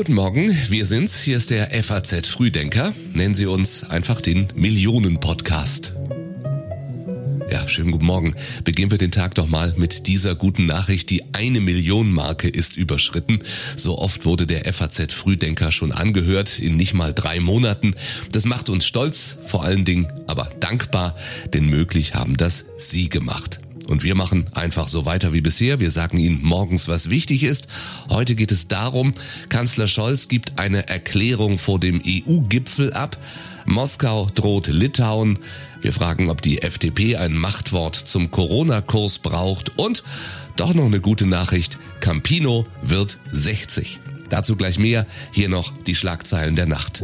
Guten Morgen, wir sind's. Hier ist der FAZ Frühdenker. Nennen Sie uns einfach den Millionen-Podcast. Ja, schönen guten Morgen. Beginnen wir den Tag doch mal mit dieser guten Nachricht. Die eine Million Marke ist überschritten. So oft wurde der FAZ Frühdenker schon angehört in nicht mal drei Monaten. Das macht uns stolz, vor allen Dingen aber dankbar, denn möglich haben das Sie gemacht. Und wir machen einfach so weiter wie bisher. Wir sagen Ihnen morgens, was wichtig ist. Heute geht es darum, Kanzler Scholz gibt eine Erklärung vor dem EU-Gipfel ab. Moskau droht Litauen. Wir fragen, ob die FDP ein Machtwort zum Corona-Kurs braucht. Und doch noch eine gute Nachricht. Campino wird 60. Dazu gleich mehr. Hier noch die Schlagzeilen der Nacht.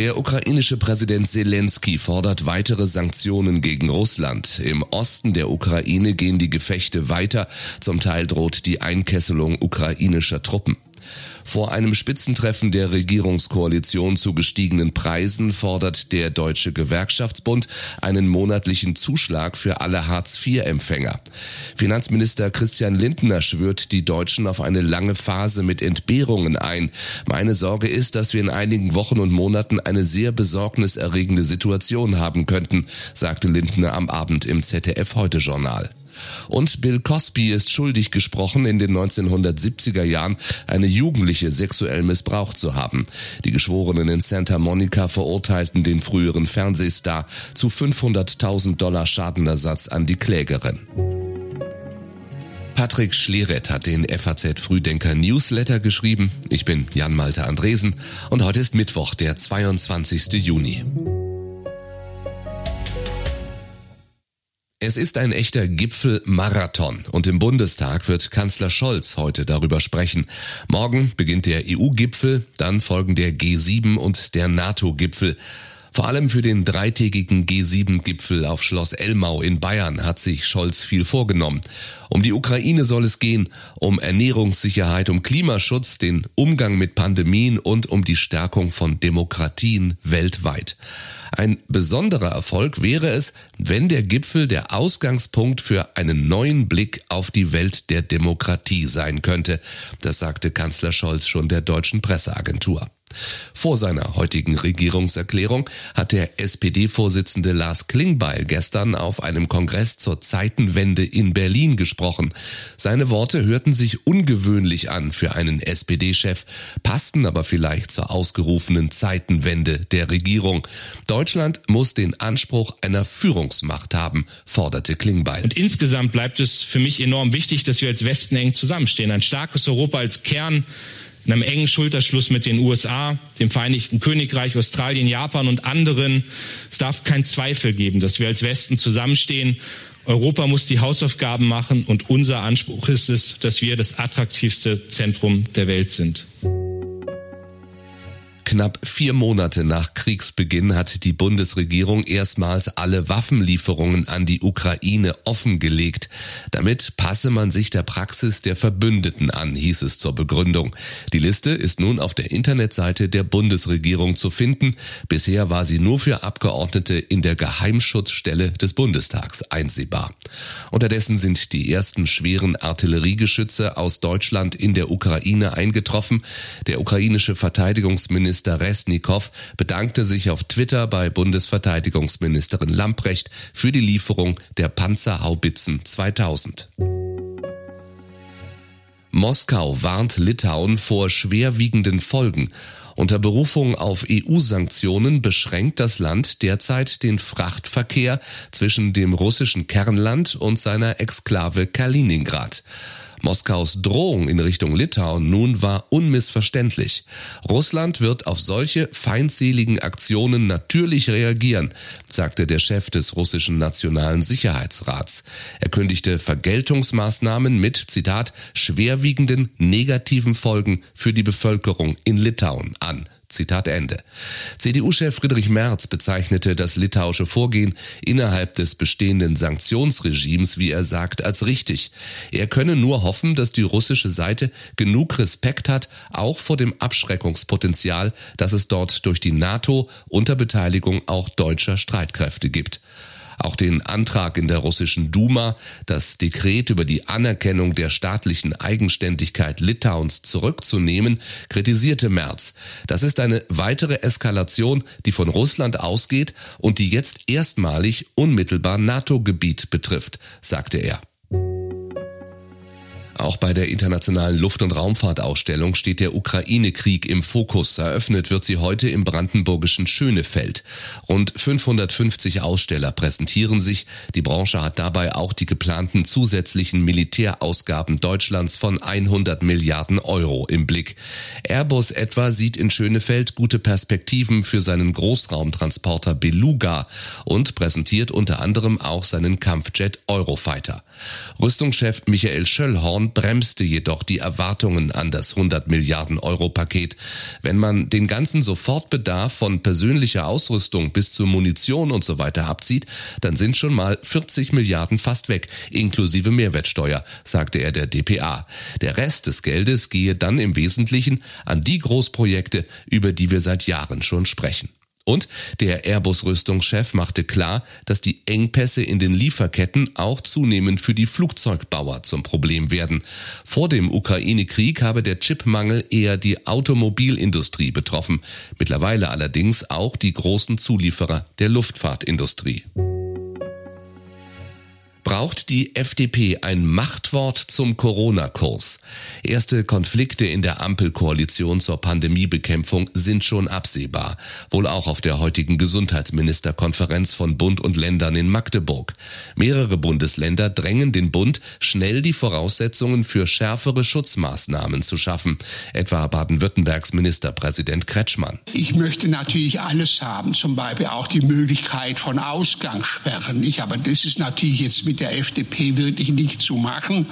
Der ukrainische Präsident Zelensky fordert weitere Sanktionen gegen Russland. Im Osten der Ukraine gehen die Gefechte weiter. Zum Teil droht die Einkesselung ukrainischer Truppen. Vor einem Spitzentreffen der Regierungskoalition zu gestiegenen Preisen fordert der Deutsche Gewerkschaftsbund einen monatlichen Zuschlag für alle Hartz-IV-Empfänger. Finanzminister Christian Lindner schwört die Deutschen auf eine lange Phase mit Entbehrungen ein. Meine Sorge ist, dass wir in einigen Wochen und Monaten eine sehr besorgniserregende Situation haben könnten, sagte Lindner am Abend im ZDF Heute Journal. Und Bill Cosby ist schuldig gesprochen, in den 1970er Jahren eine Jugendliche sexuell missbraucht zu haben. Die Geschworenen in Santa Monica verurteilten den früheren Fernsehstar zu 500.000 Dollar Schadenersatz an die Klägerin. Patrick Schleret hat den FAZ Frühdenker Newsletter geschrieben. Ich bin Jan Malte Andresen und heute ist Mittwoch, der 22. Juni. Es ist ein echter Gipfelmarathon und im Bundestag wird Kanzler Scholz heute darüber sprechen. Morgen beginnt der EU-Gipfel, dann folgen der G7 und der NATO-Gipfel. Vor allem für den dreitägigen G7-Gipfel auf Schloss Elmau in Bayern hat sich Scholz viel vorgenommen. Um die Ukraine soll es gehen, um Ernährungssicherheit, um Klimaschutz, den Umgang mit Pandemien und um die Stärkung von Demokratien weltweit. Ein besonderer Erfolg wäre es, wenn der Gipfel der Ausgangspunkt für einen neuen Blick auf die Welt der Demokratie sein könnte. Das sagte Kanzler Scholz schon der deutschen Presseagentur. Vor seiner heutigen Regierungserklärung hat der SPD-Vorsitzende Lars Klingbeil gestern auf einem Kongress zur Zeitenwende in Berlin gesprochen. Seine Worte hörten sich ungewöhnlich an für einen SPD-Chef, passten aber vielleicht zur ausgerufenen Zeitenwende der Regierung. Deutschland muss den Anspruch einer Führungsmacht haben, forderte Klingbeil. Und insgesamt bleibt es für mich enorm wichtig, dass wir als Westen eng zusammenstehen. Ein starkes Europa als Kern in einem engen Schulterschluss mit den USA, dem Vereinigten Königreich, Australien, Japan und anderen. Es darf keinen Zweifel geben, dass wir als Westen zusammenstehen. Europa muss die Hausaufgaben machen und unser Anspruch ist es, dass wir das attraktivste Zentrum der Welt sind. Knapp vier Monate nach Kriegsbeginn hat die Bundesregierung erstmals alle Waffenlieferungen an die Ukraine offengelegt. Damit passe man sich der Praxis der Verbündeten an, hieß es zur Begründung. Die Liste ist nun auf der Internetseite der Bundesregierung zu finden. Bisher war sie nur für Abgeordnete in der Geheimschutzstelle des Bundestags einsehbar. Unterdessen sind die ersten schweren Artilleriegeschütze aus Deutschland in der Ukraine eingetroffen. Der ukrainische Verteidigungsminister Minister Resnikow bedankte sich auf Twitter bei Bundesverteidigungsministerin Lamprecht für die Lieferung der Panzerhaubitzen 2000. Moskau warnt Litauen vor schwerwiegenden Folgen. Unter Berufung auf EU-Sanktionen beschränkt das Land derzeit den Frachtverkehr zwischen dem russischen Kernland und seiner Exklave Kaliningrad. Moskaus Drohung in Richtung Litauen nun war unmissverständlich. Russland wird auf solche feindseligen Aktionen natürlich reagieren, sagte der Chef des russischen Nationalen Sicherheitsrats. Er kündigte Vergeltungsmaßnahmen mit, Zitat, schwerwiegenden negativen Folgen für die Bevölkerung in Litauen an. Zitat Ende. CDU-Chef Friedrich Merz bezeichnete das litauische Vorgehen innerhalb des bestehenden Sanktionsregimes, wie er sagt, als richtig. Er könne nur hoffen, dass die russische Seite genug Respekt hat, auch vor dem Abschreckungspotenzial, das es dort durch die NATO unter Beteiligung auch deutscher Streitkräfte gibt. Auch den Antrag in der russischen Duma, das Dekret über die Anerkennung der staatlichen Eigenständigkeit Litauens zurückzunehmen, kritisierte Merz. Das ist eine weitere Eskalation, die von Russland ausgeht und die jetzt erstmalig unmittelbar NATO-Gebiet betrifft, sagte er. Auch bei der internationalen Luft- und Raumfahrtausstellung steht der Ukraine-Krieg im Fokus. Eröffnet wird sie heute im brandenburgischen Schönefeld. Rund 550 Aussteller präsentieren sich. Die Branche hat dabei auch die geplanten zusätzlichen Militärausgaben Deutschlands von 100 Milliarden Euro im Blick. Airbus etwa sieht in Schönefeld gute Perspektiven für seinen Großraumtransporter Beluga und präsentiert unter anderem auch seinen Kampfjet Eurofighter. Rüstungschef Michael Schöllhorn bremste jedoch die Erwartungen an das 100 Milliarden Euro Paket. Wenn man den ganzen Sofortbedarf von persönlicher Ausrüstung bis zur Munition und so weiter abzieht, dann sind schon mal 40 Milliarden fast weg, inklusive Mehrwertsteuer, sagte er der DPA. Der Rest des Geldes gehe dann im Wesentlichen an die Großprojekte, über die wir seit Jahren schon sprechen. Und der Airbus-Rüstungschef machte klar, dass die Engpässe in den Lieferketten auch zunehmend für die Flugzeugbauer zum Problem werden. Vor dem Ukraine-Krieg habe der Chipmangel eher die Automobilindustrie betroffen, mittlerweile allerdings auch die großen Zulieferer der Luftfahrtindustrie. Braucht die FDP ein Machtwort zum Corona-Kurs? Erste Konflikte in der Ampelkoalition zur Pandemiebekämpfung sind schon absehbar, wohl auch auf der heutigen Gesundheitsministerkonferenz von Bund und Ländern in Magdeburg. Mehrere Bundesländer drängen den Bund, schnell die Voraussetzungen für schärfere Schutzmaßnahmen zu schaffen, etwa Baden-Württembergs Ministerpräsident Kretschmann. Ich möchte natürlich alles haben, zum Beispiel auch die Möglichkeit von Ausgangssperren. Ich, aber das ist natürlich jetzt mit der FDP wirklich nicht zu machen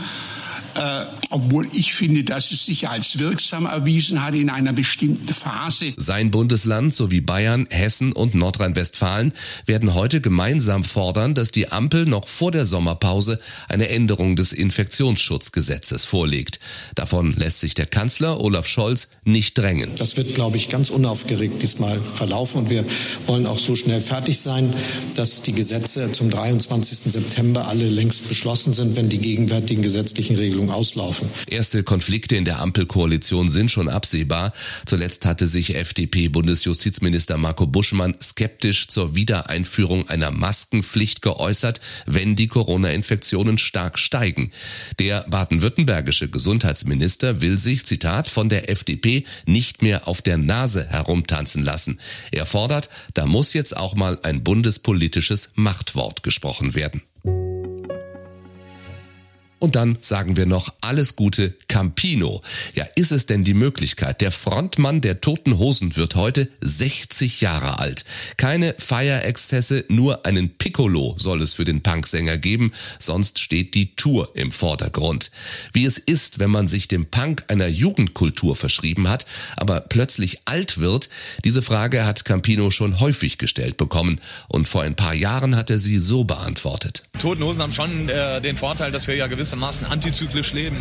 äh, obwohl ich finde, dass es sich als wirksam erwiesen hat in einer bestimmten Phase. Sein Bundesland sowie Bayern, Hessen und Nordrhein-Westfalen werden heute gemeinsam fordern, dass die Ampel noch vor der Sommerpause eine Änderung des Infektionsschutzgesetzes vorlegt. Davon lässt sich der Kanzler Olaf Scholz nicht drängen. Das wird, glaube ich, ganz unaufgeregt diesmal verlaufen und wir wollen auch so schnell fertig sein, dass die Gesetze zum 23. September alle längst beschlossen sind, wenn die gegenwärtigen gesetzlichen Regelungen Verhandlungen auslaufen. Erste Konflikte in der Ampelkoalition sind schon absehbar. Zuletzt hatte sich FDP-Bundesjustizminister Marco Buschmann skeptisch zur Wiedereinführung einer Maskenpflicht geäußert, wenn die Corona-Infektionen stark steigen. Der baden-württembergische Gesundheitsminister will sich, Zitat, von der FDP nicht mehr auf der Nase herumtanzen lassen. Er fordert, da muss jetzt auch mal ein bundespolitisches Machtwort gesprochen werden. Und dann sagen wir noch alles Gute Campino. Ja, ist es denn die Möglichkeit? Der Frontmann der Toten Hosen wird heute 60 Jahre alt. Keine Feierexzesse, nur einen Piccolo soll es für den Punksänger geben, sonst steht die Tour im Vordergrund. Wie es ist, wenn man sich dem Punk einer Jugendkultur verschrieben hat, aber plötzlich alt wird, diese Frage hat Campino schon häufig gestellt bekommen und vor ein paar Jahren hat er sie so beantwortet. Toten Hosen haben schon äh, den Vorteil, dass wir ja gewiss gewissermaßen antizyklisch leben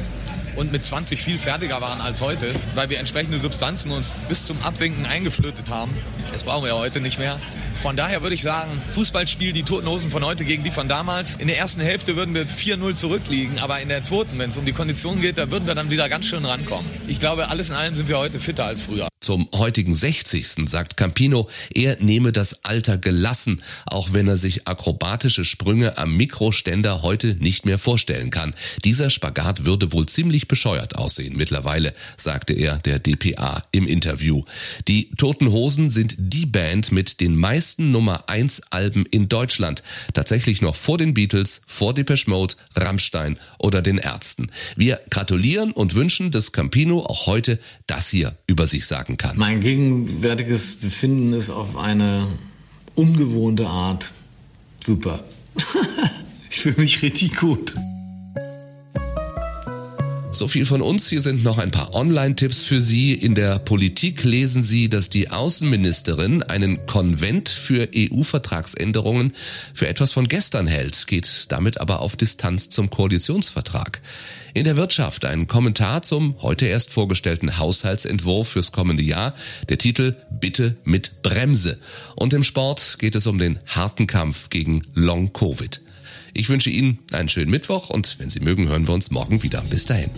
und mit 20 viel fertiger waren als heute, weil wir entsprechende Substanzen uns bis zum Abwinken eingeflötet haben. Das brauchen wir heute nicht mehr. Von daher würde ich sagen, Fußballspiel, die Toten Hosen von heute gegen die von damals. In der ersten Hälfte würden wir 4-0 zurückliegen, aber in der zweiten, wenn es um die Kondition geht, da würden wir dann wieder ganz schön rankommen. Ich glaube, alles in allem sind wir heute fitter als früher. Zum heutigen 60. sagt Campino, er nehme das Alter gelassen, auch wenn er sich akrobatische Sprünge am Mikroständer heute nicht mehr vorstellen kann. Dieser Spagat würde wohl ziemlich bescheuert aussehen mittlerweile, sagte er der DPA im Interview. Die Toten Hosen sind die Band mit den meisten Nummer 1 Alben in Deutschland. Tatsächlich noch vor den Beatles, vor Depeche Mode, Rammstein oder den Ärzten. Wir gratulieren und wünschen, dass Campino auch heute das hier über sich sagen kann. Mein gegenwärtiges Befinden ist auf eine ungewohnte Art super. ich fühle mich richtig gut. So viel von uns. Hier sind noch ein paar Online-Tipps für Sie. In der Politik lesen Sie, dass die Außenministerin einen Konvent für EU-Vertragsänderungen für etwas von gestern hält, geht damit aber auf Distanz zum Koalitionsvertrag. In der Wirtschaft ein Kommentar zum heute erst vorgestellten Haushaltsentwurf fürs kommende Jahr. Der Titel Bitte mit Bremse. Und im Sport geht es um den harten Kampf gegen Long Covid. Ich wünsche Ihnen einen schönen Mittwoch und wenn Sie mögen, hören wir uns morgen wieder. Bis dahin.